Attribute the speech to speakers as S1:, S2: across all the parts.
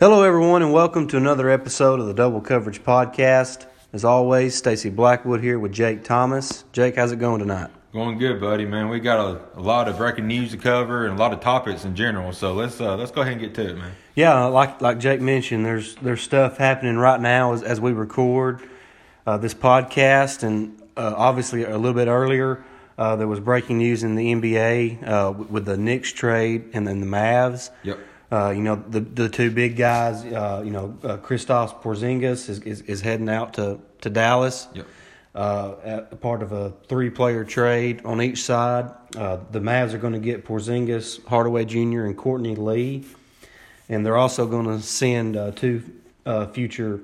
S1: Hello, everyone, and welcome to another episode of the Double Coverage Podcast. As always, Stacy Blackwood here with Jake Thomas. Jake, how's it going tonight?
S2: Going good, buddy. Man, we got a, a lot of breaking news to cover and a lot of topics in general. So let's uh, let's go ahead and get to it, man.
S1: Yeah, like like Jake mentioned, there's there's stuff happening right now as, as we record uh, this podcast, and uh, obviously a little bit earlier uh, there was breaking news in the NBA uh, with the Knicks trade and then the Mavs.
S2: Yep.
S1: Uh, you know the the two big guys. Uh, you know, uh, Kristaps Porzingis is, is, is heading out to to Dallas.
S2: Yep.
S1: Uh, a part of a three player trade on each side. Uh, the Mavs are going to get Porzingis, Hardaway Jr., and Courtney Lee, and they're also going to send uh, two uh, future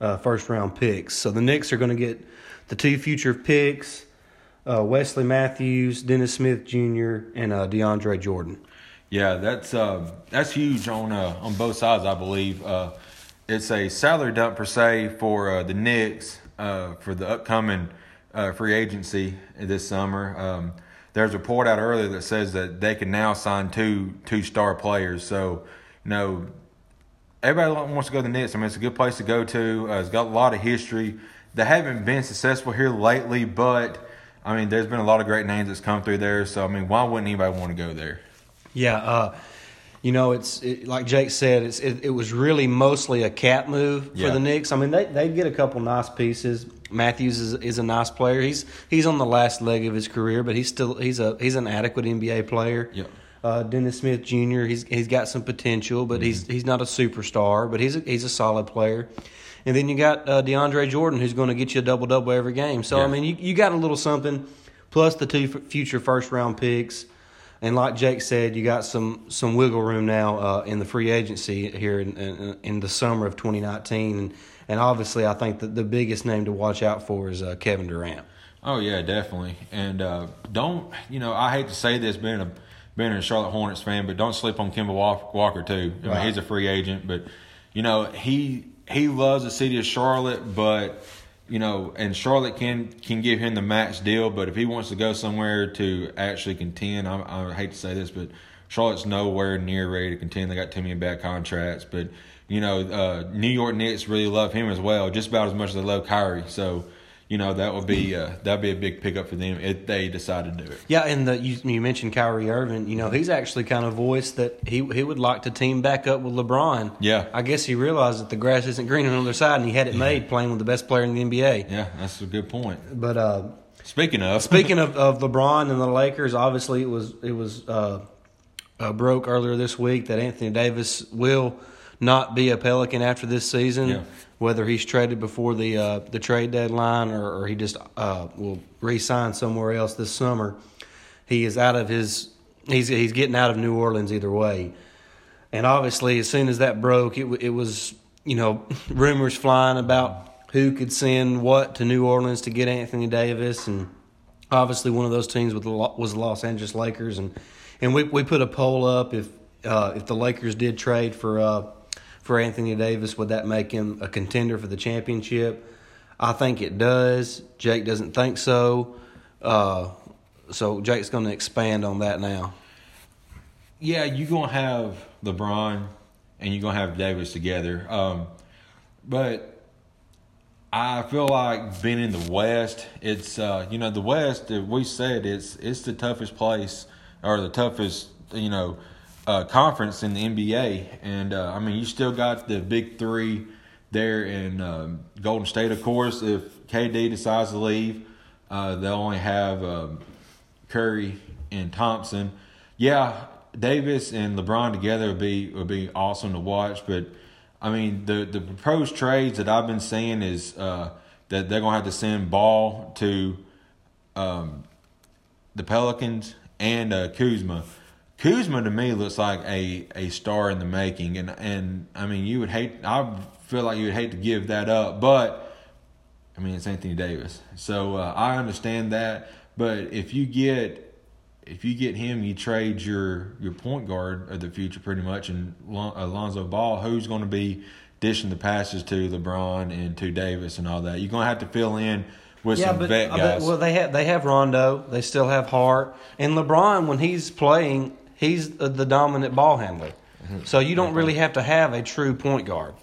S1: uh, first round picks. So the Knicks are going to get the two future picks. Uh, Wesley Matthews, Dennis Smith Jr., and uh, DeAndre Jordan.
S2: Yeah, that's uh, that's huge on uh, on both sides, I believe. Uh, it's a salary dump per se for uh, the Knicks uh, for the upcoming uh, free agency this summer. Um, there's a report out earlier that says that they can now sign two two star players. So, you know, everybody wants to go to the Knicks. I mean, it's a good place to go to. Uh, it's got a lot of history. They haven't been successful here lately, but I mean, there's been a lot of great names that's come through there. So, I mean, why wouldn't anybody want to go there?
S1: Yeah, uh, you know, it's it, like Jake said, it's it, it was really mostly a cap move for
S2: Yeah.
S1: the Knicks. I mean, they they get a couple nice pieces. Matthews is is a nice player. He's he's on the last leg of his career, but he's still he's a he's an adequate NBA player.
S2: Yep.
S1: Uh, Dennis Smith Jr. He's he's got some potential, but he's he's not a superstar, but he's a, he's a solid player. And then you got uh, DeAndre Jordan, who's going to get you a double double every game. So I mean, you you got a little something, plus the two f- future first round picks. And like Jake said, you got some some wiggle room now uh, in the free agency here in, in, in the summer of 2019, and and obviously I think that the biggest name to watch out for is uh, Kevin Durant.
S2: Oh yeah, definitely. And uh, don't you know? I hate to say this, being a being a Charlotte Hornets fan, but don't sleep on Kemba Walker too. I mean, he's a free agent, but you know he he loves the city of Charlotte, but you know, and Charlotte can can give him the max deal. But if he wants to go somewhere to actually contend, I, I hate to say this, but Charlotte's nowhere near ready to contend. They got too many bad contracts, but. You know, uh, New York Knicks really love him as well, just about as much as they love Kyrie. So, you know that would be uh, that'd be a big pickup for them if they decide to do it.
S1: Yeah, and the you, you mentioned Kyrie Irving. You know, he's actually kind of voiced that he he would like to team back up with LeBron.
S2: Yeah.
S1: I guess he realized that the grass isn't green on the other side, and he had it made playing with the best player in the NBA.
S2: Yeah, that's a good point.
S1: But uh,
S2: Speaking of,
S1: Speaking of, of LeBron and the Lakers, obviously it was it was uh, uh, broke earlier this week that Anthony Davis will not be a Pelican after this season.
S2: Yeah.
S1: Whether he's traded before the uh, the trade deadline or, or he just uh, will re-sign somewhere else this summer, he is out of his he's he's getting out of New Orleans either way. And obviously, as soon as that broke, it, it was, you know, rumors flying about who could send what to New Orleans to get Anthony Davis. And obviously, one of those teams with was the Los Angeles Lakers. And, and we, we put a poll up if, uh, if the Lakers did trade for, uh, for Anthony Davis, would that make him a contender for the championship? I think it does. Jake doesn't think so. Uh, so Jake's going to expand on that now.
S2: yeah, you're gonna have LeBron and you're gonna have Davis together. Um, but I feel like being in the West, it's uh, you know the West. We said it's it's the toughest place or the toughest you know uh, conference in the NBA, and uh, I mean you still got the big three there in um, Golden State. Of course, if KD decides to leave, uh, they'll only have um, Curry and Thompson. Yeah, Davis and LeBron together would be would be awesome to watch. But I mean, the the proposed trades that I've been seeing is uh, that they're gonna have to send Ball to um, the Pelicans and uh, Kuzma. Kuzma to me looks like a, a star in the making, and and I mean you would hate. I feel like you would hate to give that up, but I mean, it's Anthony Davis, so uh, I understand that. But if you get if you get him, you trade your your point guard of the future pretty much, and Lon- Alonzo Ball, who's going to be dishing the passes to LeBron and to Davis and all that. You're going to have to fill in with
S1: Yeah,
S2: some
S1: but,
S2: vet guys.
S1: but well, they have they have Rondo. They still have Hart and LeBron. When he's playing, he's the the dominant ball handler. So you don't really have to have a true point guard.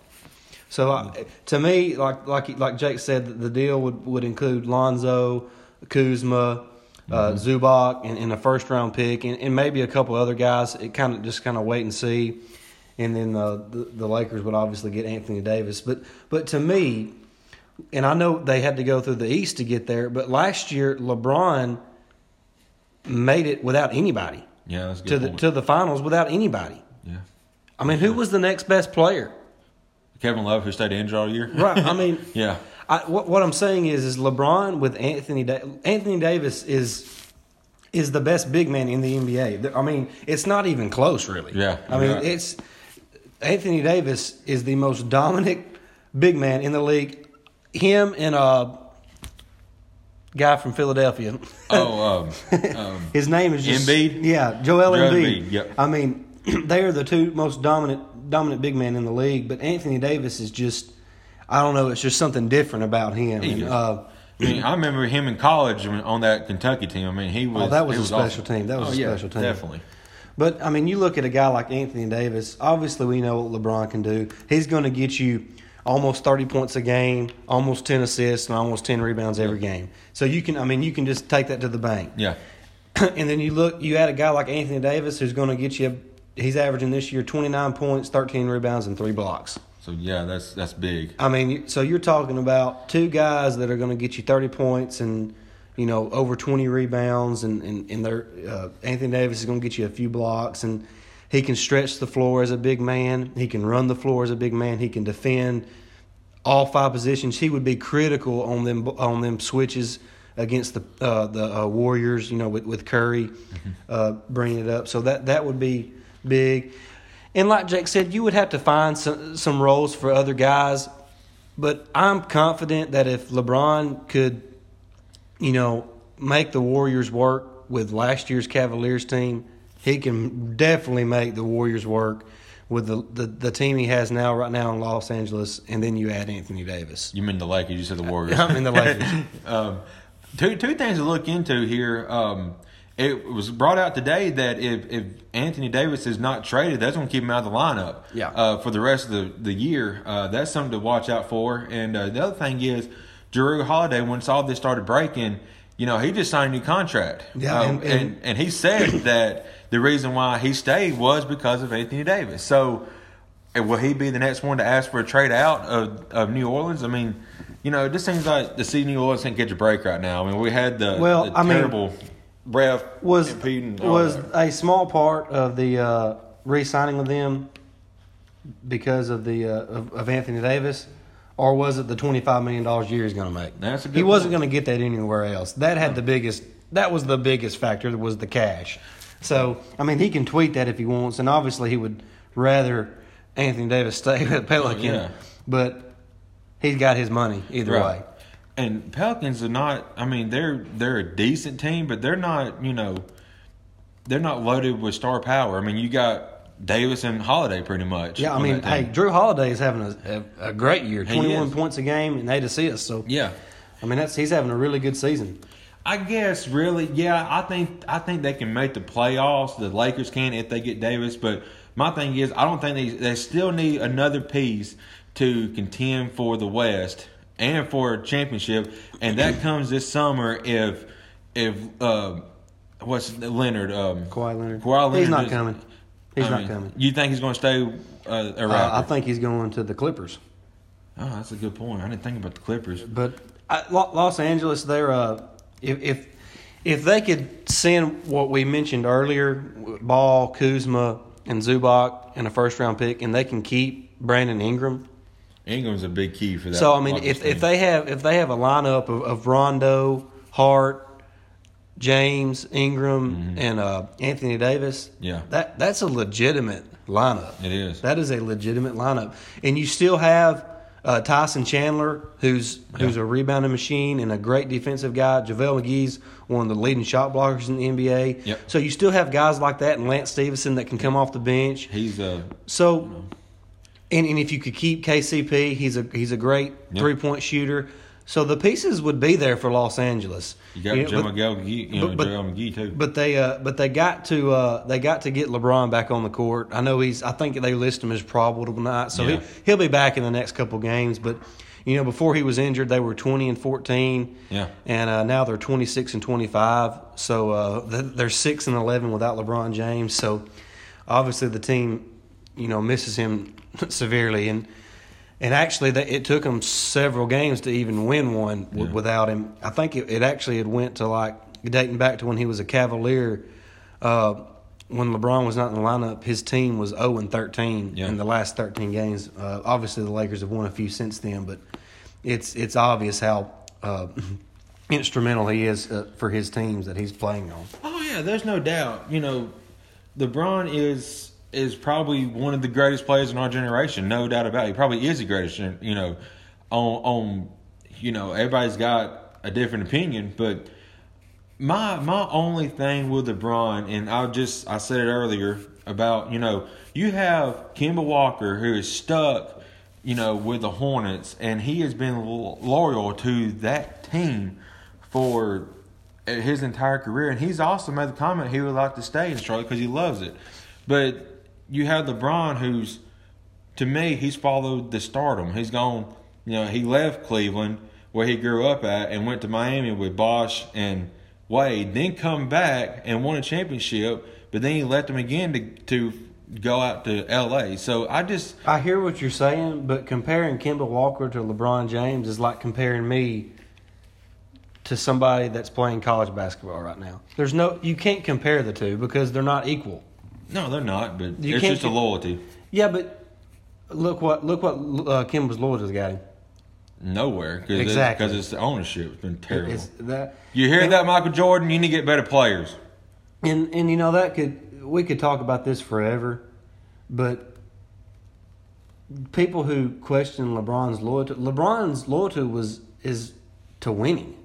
S1: So uh, to me, like like like Jake said, the deal would, would include Lonzo, Kuzma, uh, Zubac, and, and a first round pick, and, and maybe a couple other guys. It kind of just kind of wait and see, and then uh, the the Lakers would obviously get Anthony Davis. But but to me, and I know they had to go through the East to get there, but last year LeBron made it without anybody
S2: Yeah, that's a good
S1: to the
S2: point.
S1: to the finals without anybody.
S2: yeah.
S1: I mean, who was the next best player?
S2: Kevin Love, who stayed injured all year.
S1: Right. I mean,
S2: yeah.
S1: I, what what I'm saying is, is LeBron with Anthony da- Anthony Davis is is the best big man in the NBA. I mean, it's not even close, really.
S2: Yeah,
S1: I mean,
S2: right.
S1: it's Anthony Davis is the most dominant big man in the league. Him and a guy from Philadelphia.
S2: Oh, um, um,
S1: His name is just
S2: Embiid?
S1: Yeah, Joel,
S2: Joel
S1: Embiid.
S2: Embiid, yep.
S1: I mean, they are the two most dominant dominant big men in the league. But Anthony Davis is just, I don't know, it's just something different about him. And, uh,
S2: I mean, I remember him in college on that Kentucky team. I mean, he was.
S1: Oh, that was
S2: he
S1: a special
S2: awesome.
S1: team. That was
S2: Oh,
S1: a
S2: yeah,
S1: special team.
S2: Definitely.
S1: But I mean, you look at a guy like Anthony Davis. Obviously, we know what LeBron can do. He's going to get you almost thirty points a game, almost ten assists, and almost ten rebounds every game. So you can, I mean, you can just take that to the bank.
S2: Yeah.
S1: and then you look, you add a guy like Anthony Davis, who's going to get you. He's averaging this year twenty nine points, thirteen rebounds, and three blocks.
S2: So yeah, that's that's big.
S1: I mean, so you're talking about two guys that are going to get you 30 points and, you know, over 20 rebounds, and and, and they're, uh, Anthony Davis is going to get you a few blocks, and he can stretch the floor as a big man. He can run the floor as a big man. He can defend all five positions. He would be critical on them on them switches against the uh, the uh, Warriors. You know, with with Curry uh, bringing it up. So that that would be big. And like Jake said, you would have to find some some roles for other guys. But I'm confident that if LeBron could, you know, make the Warriors work with last year's Cavaliers team, he can definitely make the Warriors work with the, the, the team he has now right now in Los Angeles, and then you add Anthony Davis.
S2: You mean the Lakers? You said the Warriors.
S1: I mean the Lakers.
S2: um, two two things to look into here. Um, it was brought out today that if, if Anthony Davis is not traded, that's going to keep him out of the lineup.
S1: Yeah.
S2: Uh, for the rest of the the year, uh, that's something to watch out for. And uh, the other thing is, Jrue Holiday. Once all this started breaking, you know, he just signed a new contract.
S1: Yeah,
S2: Uh,
S1: and-
S2: and,
S1: and-
S2: and he said that the reason why he stayed was because of Anthony Davis. So, will he be the next one to ask for a trade out of, of New Orleans? I mean, you know, it just seems like the city of New Orleans can't get a break right now. I mean, we had the,
S1: Well,
S2: the
S1: I mean,
S2: terrible
S1: was
S2: impeding
S1: was
S2: that.
S1: a small part of the uh, re-signing of them because of the uh, of, of Anthony Davis, or was it the twenty five million dollars a year he's going to make?
S2: That's a good
S1: he wasn't going to get that anywhere else. That had the biggest. That was the biggest factor. Was the cash. So I mean, he can tweet that if he wants, and obviously he would rather Anthony Davis stay with Pelican,
S2: yeah.
S1: but he's got his money either
S2: Right.
S1: way.
S2: And Pelicans are not. I mean, they're they're a decent team, but they're not. You know, they're not loaded with star power. I mean, you got Davis and Holiday pretty much.
S1: Yeah, I mean, hey. Jrue Holiday is having a, a, a great year.
S2: He
S1: Twenty one
S2: is.
S1: points a game and eight assists. So
S2: yeah.
S1: I mean, that's he's having a really good season.
S2: I guess really, yeah. I think I think they can make the playoffs. The Lakers can if they get Davis. But my thing is, I don't think they they still need another piece to contend for the West and for a championship, and that comes this summer if if uh, what's Leonard um,
S1: Kawhi Leonard.
S2: Kawhi Leonard
S1: He's not coming. He's
S2: I
S1: not
S2: mean,
S1: coming.
S2: You think he's going to stay uh, a Raptor?
S1: Uh, I think he's going to the Clippers.
S2: oh, that's a good point. I didn't think about the Clippers.
S1: But I, Los Angeles, they're uh, if if if they could send what we mentioned earlier, Ball, Kuzma, and Zubac and a first round pick, and they can keep Brandon Ingram.
S2: Ingram's a big key for that.
S1: So I mean, if if they have if they have a lineup of, of Rondo, Hart, James, Ingram, and uh, Anthony Davis,
S2: Mm-hmm. Yeah.
S1: that that's a legitimate lineup.
S2: It is.
S1: That is a legitimate lineup, and you still have uh, Tyson Chandler, who's who's a rebounding machine and a great defensive guy. JaVale McGee's one of the leading shot blockers in the NBA.
S2: Yep.
S1: So you still have guys like that, and Lance Stephenson that can come off the bench.
S2: he's uh,
S1: So, and, and if you could keep KCP, he's a he's a great
S2: Yep.
S1: three point shooter. So the pieces would be there for Los Angeles.
S2: You got
S1: You know,
S2: Joe
S1: but-
S2: McGee, you know,
S1: but-
S2: Joe McGee too.
S1: But they, uh, but they got to, uh, they got to get LeBron back on the court. I know he's. I think they list him as probable tonight, so
S2: Yeah.
S1: he he'll be back in the next couple games. But you know, before he was injured, they were twenty and fourteen.
S2: Yeah.
S1: and uh, now they're twenty six and twenty five. So uh, they're six and eleven without LeBron James. So obviously the team, you know, misses him severely and. And actually, they, it took them several games to even win one
S2: Yeah.
S1: without him. I think it, it actually had went to like dating back to when he was a Cavalier. Uh, when LeBron was not in the lineup, his team was zero and thirteen
S2: Yeah.
S1: in the last thirteen games. Uh, obviously, the Lakers have won a few since then, but it's it's obvious how uh, instrumental he is uh, for his teams that he's playing on.
S2: Oh yeah, there's no doubt. You know, LeBron is is probably one of the greatest players in our generation, no doubt about it. He probably is the greatest. You know, on on you know everybody's got a different opinion, but my my only thing with LeBron, and I just I said it earlier about you know you have Kemba Walker who is stuck, you know, with the Hornets, and he has been loyal to that team for his entire career, and he's also made the comment he would like to stay in Charlotte because he loves it. But you have LeBron, who's to me, he's followed the stardom. He's gone, you know, he left Cleveland where he grew up at and went to Miami with Bosh and Wade, then come back and won a championship, but then he left them again to to go out to LA. So I just
S1: I hear what you're saying, but comparing Kemba Walker to LeBron James is like comparing me to somebody that's playing college basketball right now. There's no you can't compare the two because they're not equal.
S2: No, they're not, but
S1: You
S2: it's just a loyalty.
S1: Yeah, but look what look what uh, Kemba's loyalty got him.
S2: Nowhere because
S1: Exactly.
S2: because it's the ownership. It's been terrible.
S1: It's that
S2: you hear
S1: and-
S2: that, Michael Jordan? You need to get better players.
S1: And and you know that could we could talk about this forever, but people who question LeBron's loyalty, LeBron's loyalty was is to winning.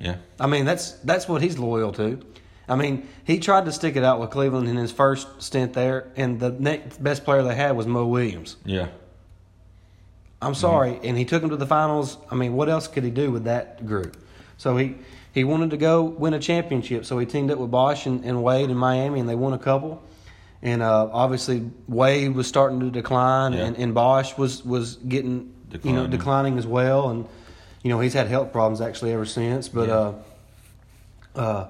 S2: Yeah,
S1: I mean that's that's what he's loyal to. I mean he tried to stick it out with Cleveland in his first stint there, and the next best player they had was Mo Williams.
S2: yeah.
S1: I'm sorry, and he took him to the finals. I mean, what else could he do with that group? So he he wanted to go win a championship. So he teamed up with Bosh and, and Wade in Miami, and they won a couple. And uh, obviously Wade was starting to decline,
S2: Yeah.
S1: and, and Bosh was was getting you know
S2: Declining.
S1: declining as well. And you know he's had health problems actually ever since. But
S2: Yeah.
S1: uh, uh,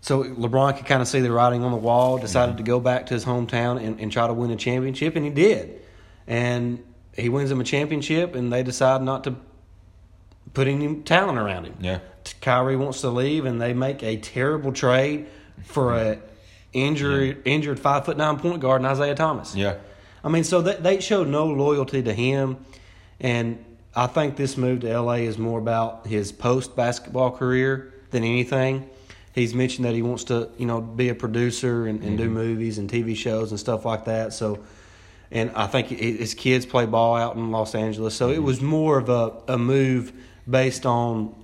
S1: so LeBron could kind of see the writing on the wall. Decided
S2: Mm-hmm.
S1: to go back to his hometown and, and try to win a championship, and he did. And he wins him a championship, and they decide not to put any talent around him.
S2: Yeah.
S1: Kyrie wants to leave, and they make a terrible trade for a injured injured five foot nine point guard in Isaiah Thomas.
S2: Yeah.
S1: I mean, so they, they showed no loyalty to him, and I think this move to LA is more about his post basketball career than anything. He's mentioned that he wants to, you know, be a producer and, and do mm-hmm. movies and TV shows and stuff like that. So, and I think his kids play ball out in Los Angeles. So it mm-hmm. was more of a, a move based on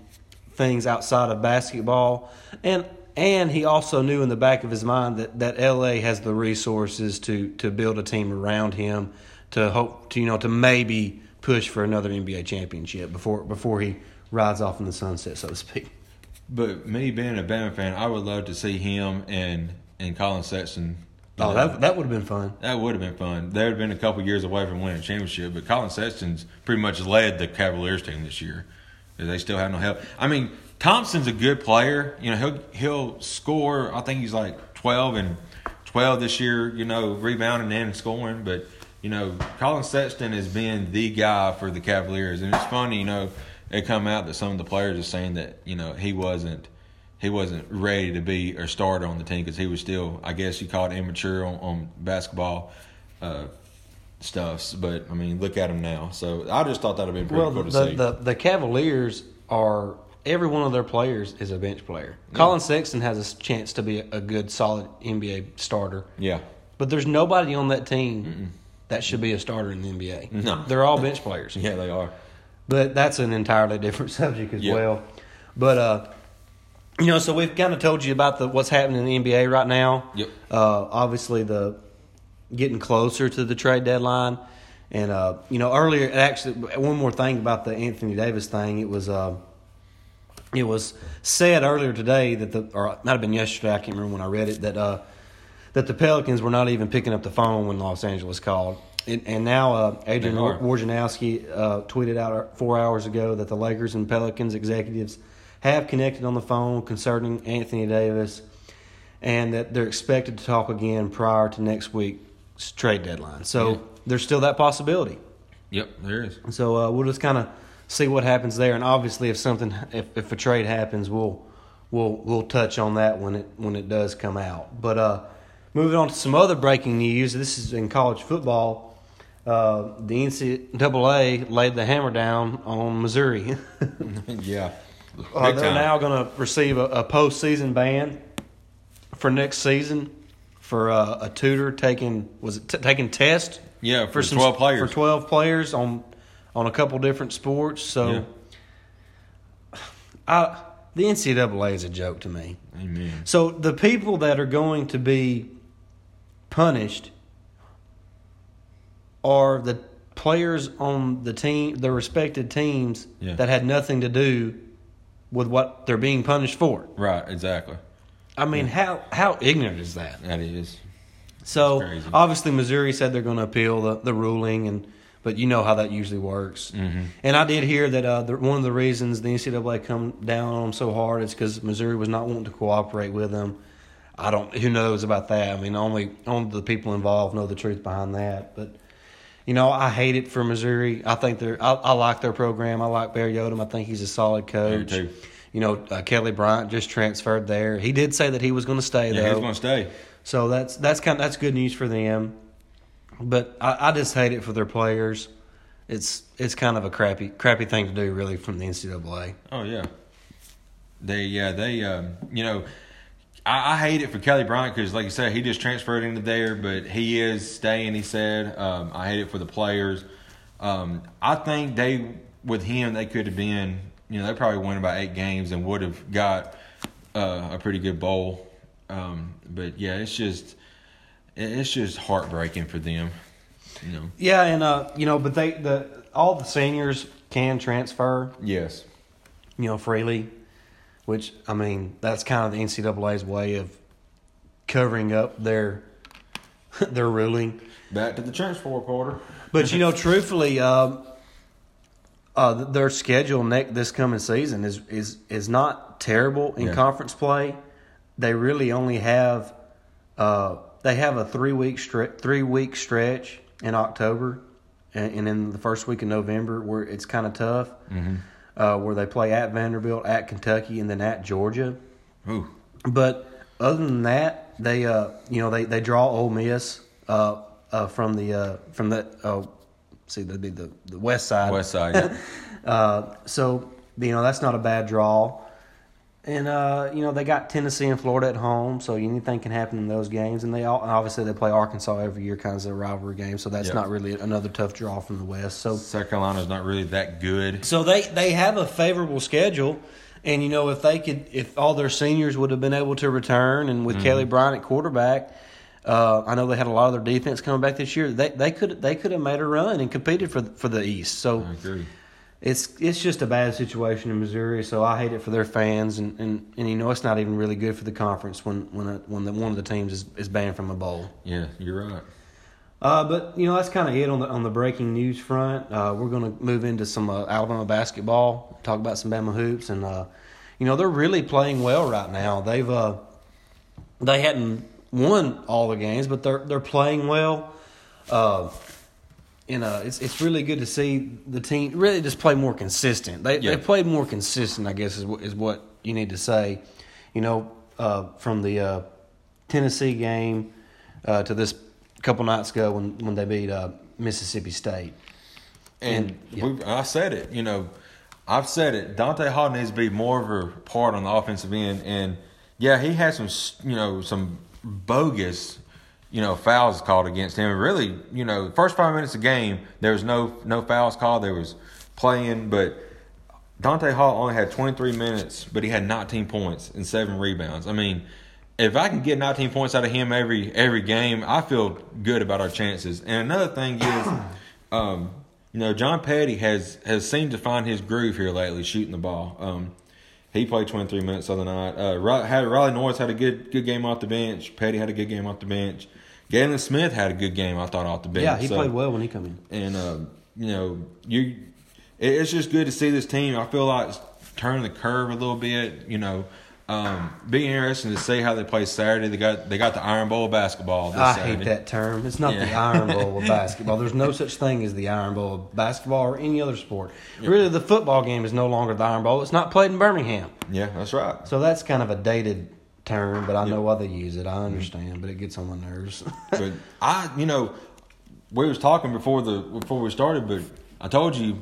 S1: things outside of basketball, and and he also knew in the back of his mind that, that LA has the resources to to build a team around him to hope to you know to maybe push for another NBA championship before before he rides off in the sunset, so to speak.
S2: But me being a Bama fan, I would love to see him and and Collin Sexton.
S1: Oh,
S2: know,
S1: that that would have been fun.
S2: that would have been fun. They would have been a couple years away from winning a championship, but Collin Sexton's pretty much led the Cavaliers team this year. They still have no help. I mean, Thompson's a good player. You know, he'll he'll score. I think he's like twelve and twelve this year. You know, rebounding and scoring. But you know, Colin Sexton has been the guy for the Cavaliers, and it's funny. You know, it come out that some of the players are saying that you know he wasn't he wasn't ready to be a starter on the team because he was still, I guess you call it immature on, on basketball uh, stuffs. But I mean, look at him now. So I just thought that'd been pretty
S1: Well,
S2: cool to
S1: the,
S2: see.
S1: the the Cavaliers are every one of their players is a bench player. Collin Sexton has a chance to be a, a good, solid NBA starter.
S2: yeah,
S1: But there's nobody on that team that should be a starter in the NBA.
S2: No.
S1: They're all bench players.
S2: yeah, they are.
S1: But that's an entirely different subject as
S2: Yeah.
S1: well. But uh you know, so we've kind of told you about the what's happening in the NBA right now.
S2: Yep.
S1: Uh obviously the getting closer to the trade deadline And uh, you know, earlier actually, one more thing about the Anthony Davis thing. It was uh, it was said earlier today that the or it might have been yesterday. I can't remember when I read it that uh, that the Pelicans were not even picking up the phone when Los Angeles called. And, and now uh, Adrian. Wojnarowski uh, tweeted out four hours ago that the Lakers and Pelicans executives have connected on the phone concerning Anthony Davis, and that they're expected to talk again prior to next week's trade deadline. So
S2: Yeah.
S1: there's still that possibility.
S2: Yep, there is.
S1: So uh, we'll just kind of see what happens there, and obviously, if something, if, if a trade happens, we'll we'll we'll touch on that when it when it does come out. But uh, moving on to some other breaking news. This is in college football. Uh, the NCAA laid the hammer down on Missouri.
S2: yeah.
S1: Uh, they're now going to receive a, a postseason ban for next season for uh, a tutor taking was it t- taking test
S2: Yeah, for,
S1: some
S2: 12 players.
S1: for twelve players on on a couple different sports. So,
S2: Yeah.
S1: I the NCAA is a joke to me.
S2: Amen.
S1: So the people that are going to be punished are the players on the team, the respected teams
S2: Yeah.
S1: that had nothing to do with what they're being punished for.
S2: Right, exactly.
S1: I mean, how how ignorant is that?
S2: That is.
S1: So obviously Missouri said they're going to appeal the, the ruling, and but you know how that usually works.
S2: Mhm.
S1: And I did hear that uh, the, one of the reasons the NCAA come down on them so hard is because Missouri was not wanting to cooperate with them. I don't. Who knows about that? I mean, only only the people involved know the truth behind that. But you know, I hate it for Missouri. I think they're. I, I like their program. I like Barry Odom. I think he's a solid coach. You know, uh, Kelly Bryant just transferred there. He did say that he was going to stay
S2: Yeah,
S1: though.
S2: he's going to stay.
S1: So that's that's kind of, that's good news for them. But I, I just hate it for their players. It's it's kind of a crappy crappy thing to do, really, from the NCAA.
S2: Oh yeah, they yeah they um, you know I, I hate it for Kelly Bryant because like you said he just transferred into there, but he is staying. He said um, I hate it for the players. Um, I think they with him they could have been you know they probably won about eight games and would have got uh, a pretty good bowl. Um, but yeah, it's just it's just heartbreaking for them. You know.
S1: Yeah, and uh, you know, but they the all the seniors can transfer,
S2: Yes.
S1: you know, freely, which I mean that's kind of the NCAA's way of covering up their their ruling.
S2: Back to the transfer reporter.
S1: But you know, truthfully, um, uh, their schedule next this coming season is is is not terrible in
S2: Yeah.
S1: conference play. They really only have uh, they have a three week stre- three week stretch in October, and, and in the first week of November where it's kind of tough.
S2: Mm-hmm.
S1: Uh, where they play at Vanderbilt, at Kentucky, and then at Georgia.
S2: Ooh.
S1: But other than that, they uh you know they they draw Ole Miss uh uh from the uh from the uh see that'd be the the west side
S2: West side. yeah.
S1: uh so you know that's not a bad draw. And uh, you know they got Tennessee and Florida at home, so anything can happen in those games. And they all, obviously they play Arkansas every year, kind of as a rivalry game. So that's
S2: Yep.
S1: not really another tough draw from the West. So
S2: South Carolina's not really that good.
S1: so they they have a favorable schedule, and you know if they could, if all their seniors would have been able to return, and with Kelly Bryant at quarterback, uh, I know they had a lot of their defense coming back this year. They they could they could have made a run and competed for for the East. So
S2: I agree.
S1: It's it's just a bad situation in Missouri. So I hate it for their fans, and, and, and you know it's not even really good for the conference when when a, when the, one of the teams is, is banned from a bowl.
S2: Yeah, you're right.
S1: Uh, but you know that's kind of it on the on the breaking news front. Uh, we're going to move into some uh, Alabama basketball, talk about some Bama hoops, and uh, you know they're really playing well right now. They've uh, they hadn't won all the games, but they're they're playing well. And uh, it's it's really good to see the team really just play more consistent. They
S2: Yeah.
S1: they played more consistent, I guess is what, is what you need to say. You know, uh, from the uh, Tennessee game uh, to this couple nights ago when when they beat uh, Mississippi State.
S2: And,
S1: And- yeah.
S2: I said it, you know, I've said it. Donta Hall needs to be more of a part on the offensive end. And yeah, he had some, you know, some bogus, you know, fouls called against him. Really, you know, first five minutes of game, there was no no fouls called. There was playing, but Donta Hall only had 23 minutes, but he had 19 points and seven rebounds. I mean, if I can get 19 points out of him every every game, I feel good about our chances. And another thing is, Um, you know, John Petty has has seemed to find his groove here lately, shooting the ball. Um, he played 23 minutes the other night. Uh, had Riley Norris had a good good game off the bench. Petty had a good game off the bench. Galin Smith had a good game, I thought, off the bench.
S1: Yeah, he
S2: So-
S1: played well when he came in.
S2: and uh, you know you it's just good to see this team i feel like it's turning the curve a little bit you know um, be interesting to see how they play saturday they got they got the iron bowl of basketball this
S1: I
S2: Saturday.
S1: hate that term. It's not the Iron Bowl of basketball. There's no such thing as the Iron Bowl of basketball or any other sport. Really, the football game is no longer the Iron Bowl. It's not played in Birmingham.
S2: yeah that's right
S1: So that's kind of a dated term, but I know why they use it. I mm-hmm. understand, but it gets on my nerves.
S2: but i you know we was talking before the before we started but i told you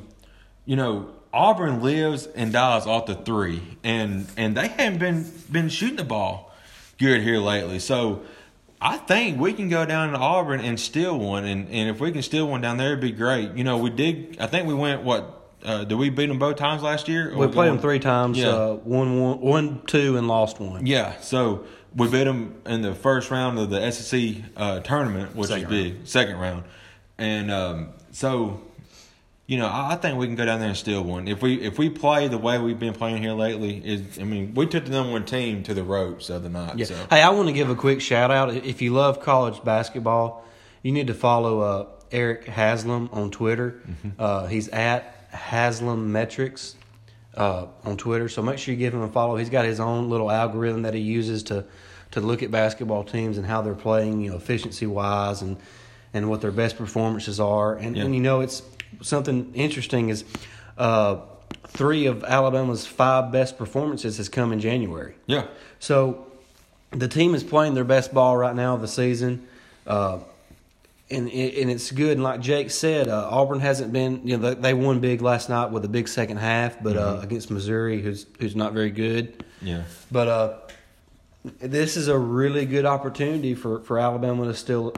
S2: you know auburn lives and dies off the three and and they haven't been been shooting the ball good here lately so I think we can go down to Auburn and steal one, and, and if we can steal one down there, it'd be great. You know, we did. I think we went. What uh, did we beat them both times last year?
S1: We played them three times.
S2: Yeah.
S1: Uh, one, one, one, two, and lost one.
S2: Yeah, so we beat them in the first round of the SEC uh, tournament, which
S1: Second
S2: is big, second round, and um, so you know I, I think we can go down there and steal one if we if we play the way we've been playing here lately. Is I mean we took the number one team to the ropes of the other night.
S1: Yeah.
S2: So
S1: Hey, I want to give a quick shout out. If you love college basketball, you need to follow uh, Eric Haslam on Twitter. Uh, he's at Haslametrics uh, on Twitter. So make sure you give him a follow. He's got his own little algorithm that he uses to to look at basketball teams and how they're playing, you know, efficiency wise and and what their best performances are. And,
S2: Yeah.
S1: and you know, it's something interesting is uh, three of Alabama's five best performances has come in January.
S2: yeah,
S1: So the team is playing their best ball right now of the season. Uh, and, and it's good. And like Jake said, uh, Auburn hasn't been, you know, they, won big last night with a big second half, but uh, against Missouri, who's who's not very good.
S2: yeah,
S1: But uh, this is a really good opportunity for, for Alabama to still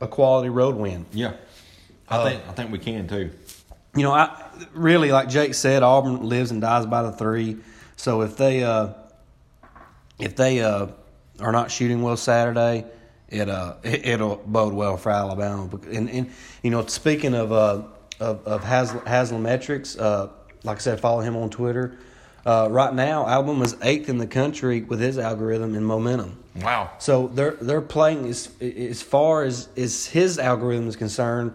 S1: a quality road win.
S2: yeah. I
S1: Uh,
S2: think I think we can too.
S1: You know, I really like Jake said, Auburn lives and dies by the three. So if they uh, if they uh, are not shooting well Saturday, it uh it, it'll bode well for Alabama. And, and you know, speaking of uh of of Haslam, Haslametrics, uh, like I said, follow him on Twitter. Uh, right now, Alabama is eighth in the country with his algorithm and momentum.
S2: Wow.
S1: So they're they're playing as as far as as his algorithm is concerned.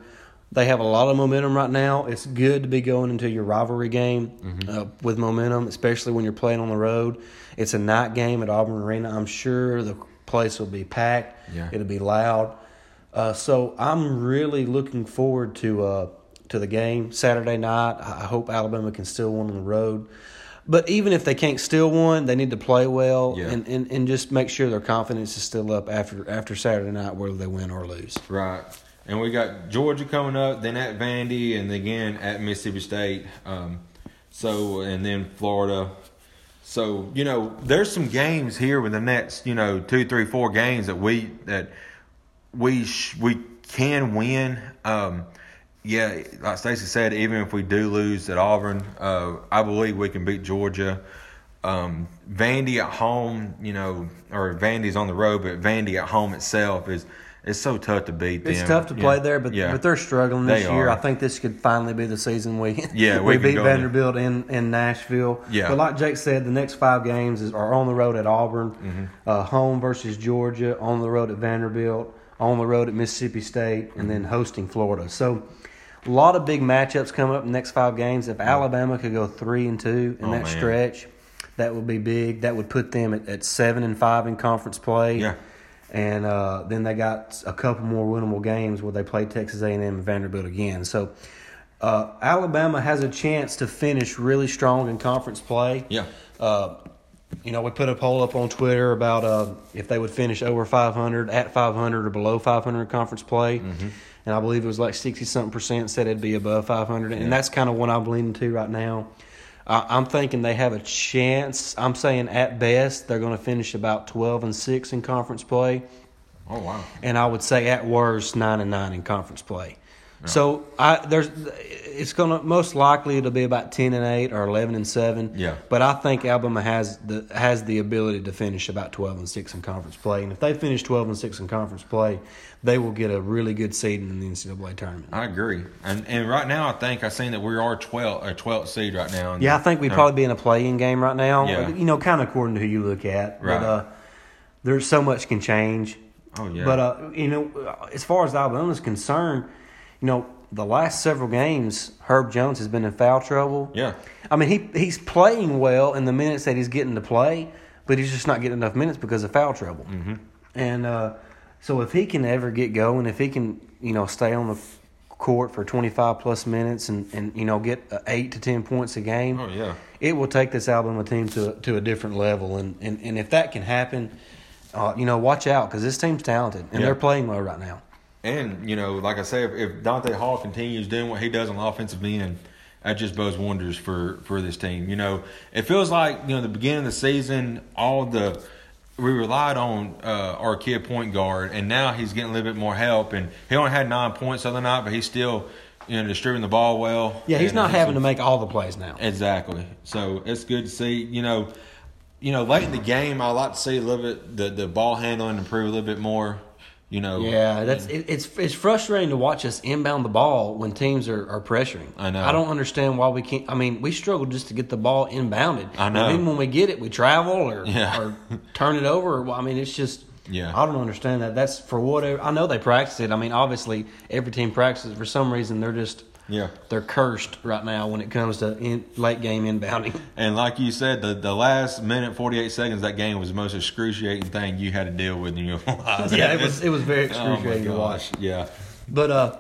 S1: They have a lot of momentum right now. It's good to be going into your rivalry game uh, with momentum, especially when you're playing on the road. It's a night game at Auburn Arena. I'm sure the place will be packed.
S2: Yeah.
S1: It'll be loud. Uh, so I'm really looking forward to uh, to the game Saturday night. I hope Alabama can still win on the road. But even if they can't steal one, they need to play well
S2: Yeah.
S1: and, and, and just make sure their confidence is still up after after Saturday night, whether they win or lose.
S2: Right. And we got Georgia coming up, then at Vandy, and again at Mississippi State. Um, so, and then Florida. So, you know, there's some games here with the next, you know, two, three, four games that we that we sh- we can win. Um, yeah, like Stacy said, even if we do lose at Auburn, uh, I believe we can beat Georgia. Um, Vandy at home, you know, or Vandy's on the road, but Vandy at home itself is it's so tough to beat them.
S1: It's tough to
S2: Yeah.
S1: play there, but
S2: yeah.
S1: but they're struggling this
S2: They
S1: year.
S2: are.
S1: I think this could finally be the season we
S2: Yeah,
S1: we,
S2: we
S1: beat. Vanderbilt in, in Nashville.
S2: Yeah.
S1: but like Jake said, the next five games is, are on the road at Auburn,
S2: Mm-hmm.
S1: uh, home versus Georgia, on the road at Vanderbilt, on the road at Mississippi State, and then hosting Florida. So. A lot of big matchups coming up in the next five games. If Alabama could go three and two in
S2: Oh,
S1: that
S2: man.
S1: stretch, that would be big. That would put them at, at seven and five in conference play.
S2: Yeah.
S1: And uh, then they got a couple more winnable games where they play Texas A&M and Vanderbilt again. So uh, Alabama has a chance to finish really strong in conference play.
S2: Yeah.
S1: Uh, you know, we put a poll up on Twitter about uh, if they would finish over 500, at 500, or below 500 in conference play.
S2: Mm-hmm.
S1: And I believe it was like 60 something percent said it'd be above 500. And that's kind of what I'm leaning to right now. I I'm thinking they have a chance. I'm saying at best they're going to finish about 12 and 6 in conference play.
S2: Oh wow.
S1: And I would say at worst, 9 and 9 in conference play. So I there's it's gonna most likely it'll be about ten and eight or eleven and seven.
S2: Yeah.
S1: But I think Alabama has the has the ability to finish about twelve and six in conference play, and if they finish twelve and six in conference play, they will get a really good seed in the NCAA tournament.
S2: I agree, and and right now I think I seen that we are twelve a twelfth seed right now.
S1: Yeah, I think we'd probably be in a play-in game right now.
S2: Yeah.
S1: You know, kind of according to who you look at.
S2: Right.
S1: But uh, there's so much can change.
S2: Oh yeah,
S1: But uh, you know, as far as Alabama's concerned, you know, the last several games, Herb Jones has been in foul trouble.
S2: yeah,
S1: I mean, he he's playing well in the minutes that he's getting to play, but he's just not getting enough minutes because of foul trouble. Mm-hmm. And uh, so, if he can ever get going, if he can, you know, stay on the court for 25 plus minutes and, and you know get uh, eight to 10 points a game,
S2: oh yeah.
S1: it will take this Alabama team to to a different level. And and, and if that can happen, uh, you know, watch out because this team's talented and
S2: Yeah.
S1: they're playing well right now.
S2: And you know, like I say, if, if Donta Hall continues doing what he does on the offensive end, that just bodes wonders for for this team. You know, it feels like you know the beginning of the season, all the we relied on uh, our kid point guard, and now he's getting a little bit more help. And he only had nine points the other night, but he's still you know distributing the ball well.
S1: Yeah, he's
S2: And,
S1: not
S2: uh,
S1: having to make all the plays now.
S2: Exactly. So it's good to see. You know, you know, late in the game, I like to see a little bit the the ball handling improve a little bit more. You know.
S1: Yeah, that's it, it's it's frustrating to watch us inbound the ball when teams are, are pressuring.
S2: I know.
S1: I don't understand why we can't. I mean, we struggle just to get the ball inbounded.
S2: I know.
S1: And even when we get it, we travel or
S2: Yeah.
S1: or turn it over. Well, I mean, it's just.
S2: Yeah.
S1: I don't understand that. That's for whatever. I know they practice it. I mean, obviously, every team practices. For some reason, they're just
S2: Yeah.
S1: they're cursed right now when it comes to in, late game inbounding.
S2: And like you said, the, the last minute forty eight seconds that game was the most excruciating thing you had to deal with in your life.
S1: yeah, it was it was very
S2: Oh
S1: excruciating to watch.
S2: Yeah.
S1: But uh,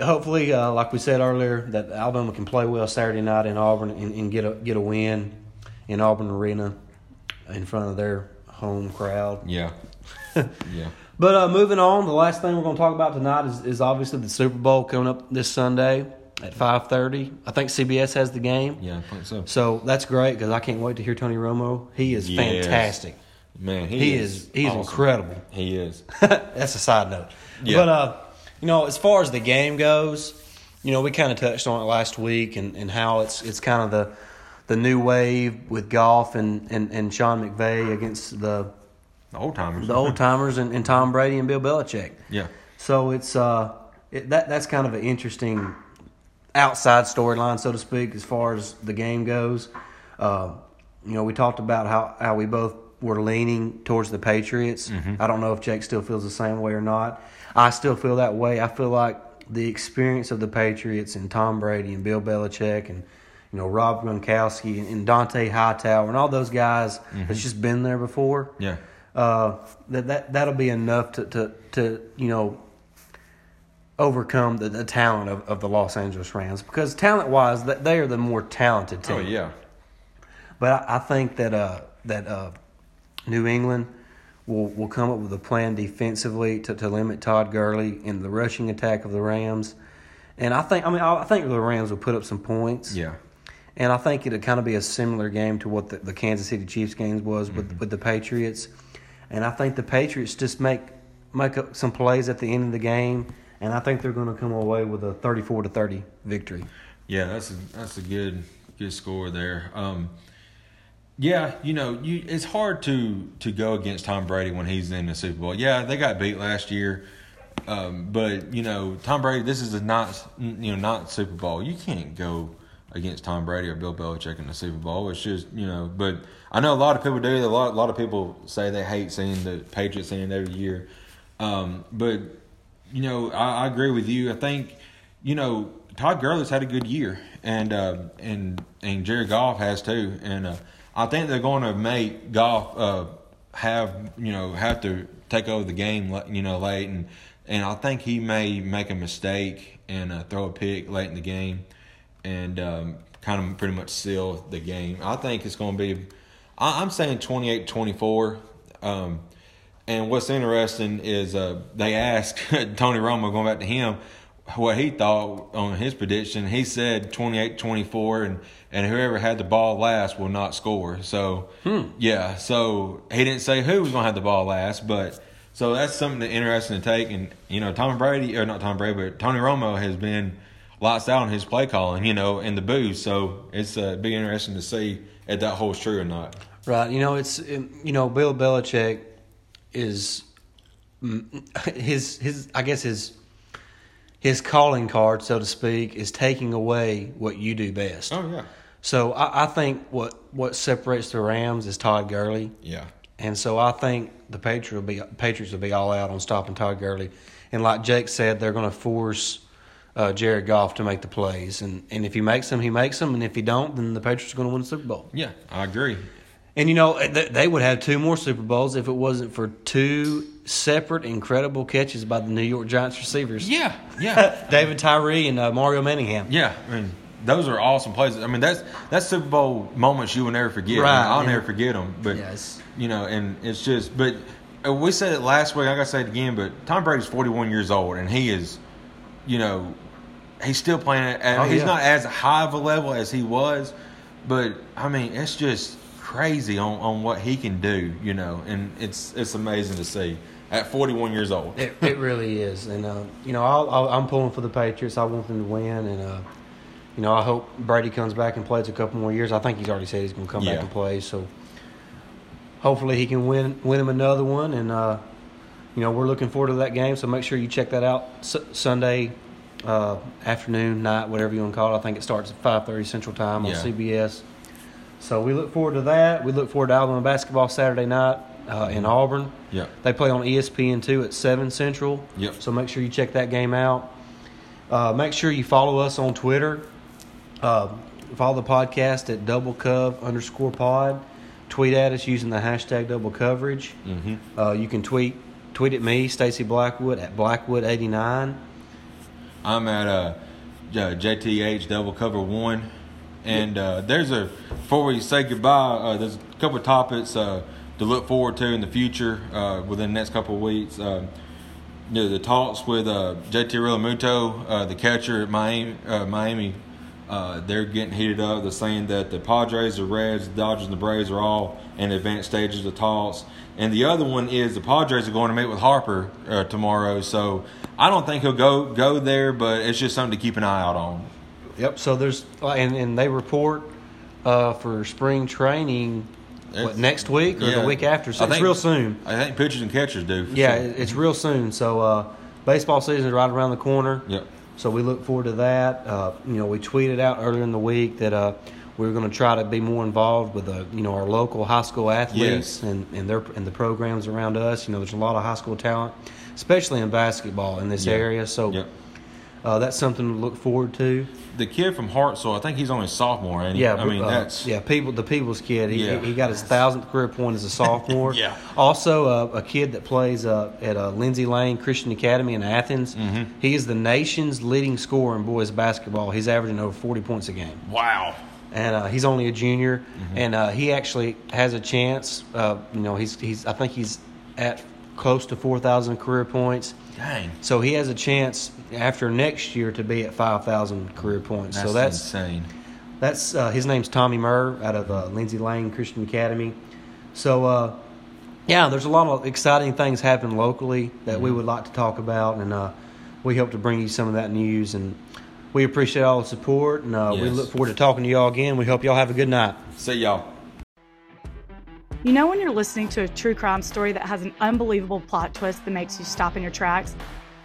S1: hopefully, uh, like we said earlier, that Alabama can play well Saturday night in Auburn and, and get a get a win in Auburn Arena in front of their home crowd.
S2: Yeah. yeah.
S1: But uh, moving on, the last thing we're going to talk about tonight is, is obviously the Super Bowl coming up this Sunday at five thirty. I think CBS has the game.
S2: Yeah, I think so.
S1: So that's great because I can't wait to hear Tony Romo. He is
S2: Yes.
S1: fantastic.
S2: Man, he,
S1: He
S2: is,
S1: is he's
S2: awesome.
S1: incredible.
S2: He is.
S1: That's a side note.
S2: Yeah.
S1: But uh, you know, as far as the game goes, you know, we kind of touched on it last week and, and how it's it's kind of the the new wave with Goff and, and, and Sean McVay against the
S2: The old timers.
S1: the old timers and, and Tom Brady and Bill Belichick.
S2: Yeah.
S1: So it's uh it, that that's kind of an interesting outside storyline, so to speak, as far as the game goes. Uh, you know, we talked about how, how we both were leaning towards the Patriots. I don't know if Jake still feels the same way or not. I still feel that way. I feel like the experience of the Patriots and Tom Brady and Bill Belichick and you know Rob Gronkowski and, and Dont'a Hightower and all those guys that's just been there before
S2: Yeah.
S1: Uh, that that that'll be enough to to, to you know overcome the, the talent of, of the Los Angeles Rams because talent wise that they are the more talented team.
S2: Oh yeah.
S1: But I, I think that uh that uh New England will will come up with a plan defensively to, to limit Todd Gurley in the rushing attack of the Rams. And I think I mean I think the Rams will put up some points.
S2: Yeah.
S1: And I think it'll kind of be a similar game to what the, the Kansas City Chiefs games was with
S2: Mm-hmm.
S1: with the Patriots. And I think the Patriots just make make up some plays at the end of the game, and I think they're going to come away with a thirty-four to thirty victory.
S2: Yeah, that's a that's a good good score there. Um, yeah, you know, you it's hard to to go against Tom Brady when he's in the Super Bowl. Yeah, they got beat last year, um, but you know, Tom Brady. This is a not you know not Super Bowl. You can't go against Tom Brady or Bill Belichick in the Super Bowl. It's just you know, but I know a lot of people do. A lot a lot of people say they hate seeing the Patriots in every year, um, but you know, I, I agree with you. I think, you know, Todd Gurley's had a good year, and uh, and and Jared Goff has too. And uh, I think they're going to make Goff uh, have you know have to take over the game, you know, late, and and I think he may make a mistake and uh, throw a pick late in the game, and um, kind of pretty much seal the game. I think it's going to be. I, I'm saying 28-24. Um, and what's interesting is uh, they asked Tony Romo, going back to him, what he thought on his prediction. He said 28-24, and, and whoever had the ball last will not score. So, yeah, so he didn't say who was going to have the ball last, but So that's something interesting to take. And you know, Tom Brady or not Tom Brady, but Tony Romo has been lights out on his play calling. You know, in the booth. So it's uh, be interesting to see if that holds true or not.
S1: Right. You know, it's you know Bill Belichick is his his I guess his his calling card, so to speak, is taking away what you do best.
S2: Oh yeah.
S1: So I, I think what what separates the Rams is Todd Gurley.
S2: Yeah.
S1: And so I think the Patriots will be Patriots will be all out on stopping Todd Gurley. And like Jake said, they're going to force uh, Jared Goff to make the plays. And and if he makes them, he makes them. And if he don't, then the Patriots are going to win the Super Bowl.
S2: Yeah, I agree.
S1: And you know they would have two more Super Bowls if it wasn't for two separate incredible catches by the New York Giants receivers.
S2: Yeah, yeah.
S1: David Tyree and uh, Mario Manningham.
S2: Yeah, I mean those are awesome plays. I mean that's that's Super Bowl moments you will never forget.
S1: Right,
S2: I mean, I'll
S1: yeah.
S2: never forget them. But
S1: Yes.
S2: you know, and it's just. But uh, we said it last week. I gotta say it again. But Tom Brady's forty one years old, and he is, you know, he's still playing. At,
S1: Oh,
S2: he's
S1: yeah.
S2: not as high of a level as he was, but I mean, it's just crazy on, on what he can do. You know, and it's it's amazing to see at forty one years old.
S1: It, it really is, and uh, you know I'll, I'll, I'm pulling for the Patriots. I want them to win, and uh, you know I hope Brady comes back and plays a couple more years. I think he's already said he's going to come
S2: Yeah.
S1: back and play, so hopefully he can win win him another one. And uh, you know we're looking forward to that game. So make sure you check that out S- Sunday uh, afternoon, night, whatever you want to call it. I think it starts at 5:30 Central Time on
S2: Yeah.
S1: CBS. So we look forward to that. We look forward to Alabama basketball Saturday night uh, in Auburn.
S2: Yeah.
S1: They play on ESPN two at seven Central.
S2: Yep.
S1: So make sure you check that game out. Uh, make sure you follow us on Twitter. Uh, follow the podcast at double cov underscore pod. Tweet at us using the hashtag double coverage.
S2: Mm-hmm.
S1: Uh, you can tweet tweet at me, Stacy Blackwood at Blackwood eighty nine.
S2: I'm at uh, J- JTH Double Cover One, and uh, there's a before we say goodbye. Uh, there's a couple of topics uh, to look forward to in the future uh, within the next couple of weeks. Uh, you know, the talks with JT Realmuto, uh, the catcher at Miami, Miami uh, they're getting heated up. They're saying that the Padres, the Reds, the Dodgers, and the Braves are all in advanced stages of talks. And the other one is the Padres are going to meet with Harper uh, tomorrow. So I don't think he'll go go there, but it's just something to keep an eye out on.
S1: Yep. So there's and and they report uh, for spring training what, next week or
S2: yeah.
S1: the week after. So
S2: I
S1: it's
S2: think-
S1: real soon.
S2: I think pitchers and catchers do.
S1: Yeah,
S2: sure.
S1: it's real soon. So uh, baseball season is right around the corner.
S2: Yep.
S1: So we look forward to that. Uh, you know, we tweeted out earlier in the week that uh, we are going to try to be more involved with the you know our local high school athletes
S2: Yes.
S1: and and their and the programs around us. You know, there's a lot of high school talent, especially in basketball in this
S2: Yeah.
S1: area. So
S2: Yep.
S1: Uh, that's something to look forward to.
S2: The kid from Hartselle, I think he's only a sophomore. And
S1: Yeah,
S2: I mean
S1: uh,
S2: that's
S1: yeah. People, the people's kid. He,
S2: Yeah.
S1: he, got his thousandth career point as a sophomore.
S2: Yeah.
S1: Also, uh, a kid that plays uh, at uh, Lindsay Lane Christian Academy in Athens.
S2: Mm-hmm.
S1: He is the nation's leading scorer in boys basketball. He's averaging over forty points a game,
S2: wow.
S1: and uh, he's only a junior.
S2: Mm-hmm.
S1: And uh, he actually has a chance. Uh, you know, he's he's. I think he's at close to four thousand career points.
S2: Dang.
S1: So he has a chance after next year to be at five thousand career points.
S2: That's,
S1: so that's
S2: insane.
S1: that's uh, his name's Tommy Murr out of uh, Lindsay Lane Christian Academy. So uh, yeah, there's a lot of exciting things happening locally that we would like to talk about, and uh, we hope to bring you some of that news. And we appreciate all the support, and uh, we look forward to talking to y'all again. We hope y'all have a good night.
S2: See y'all.
S3: You know, when you're listening to a true crime story that has an unbelievable plot twist that makes you stop in your tracks?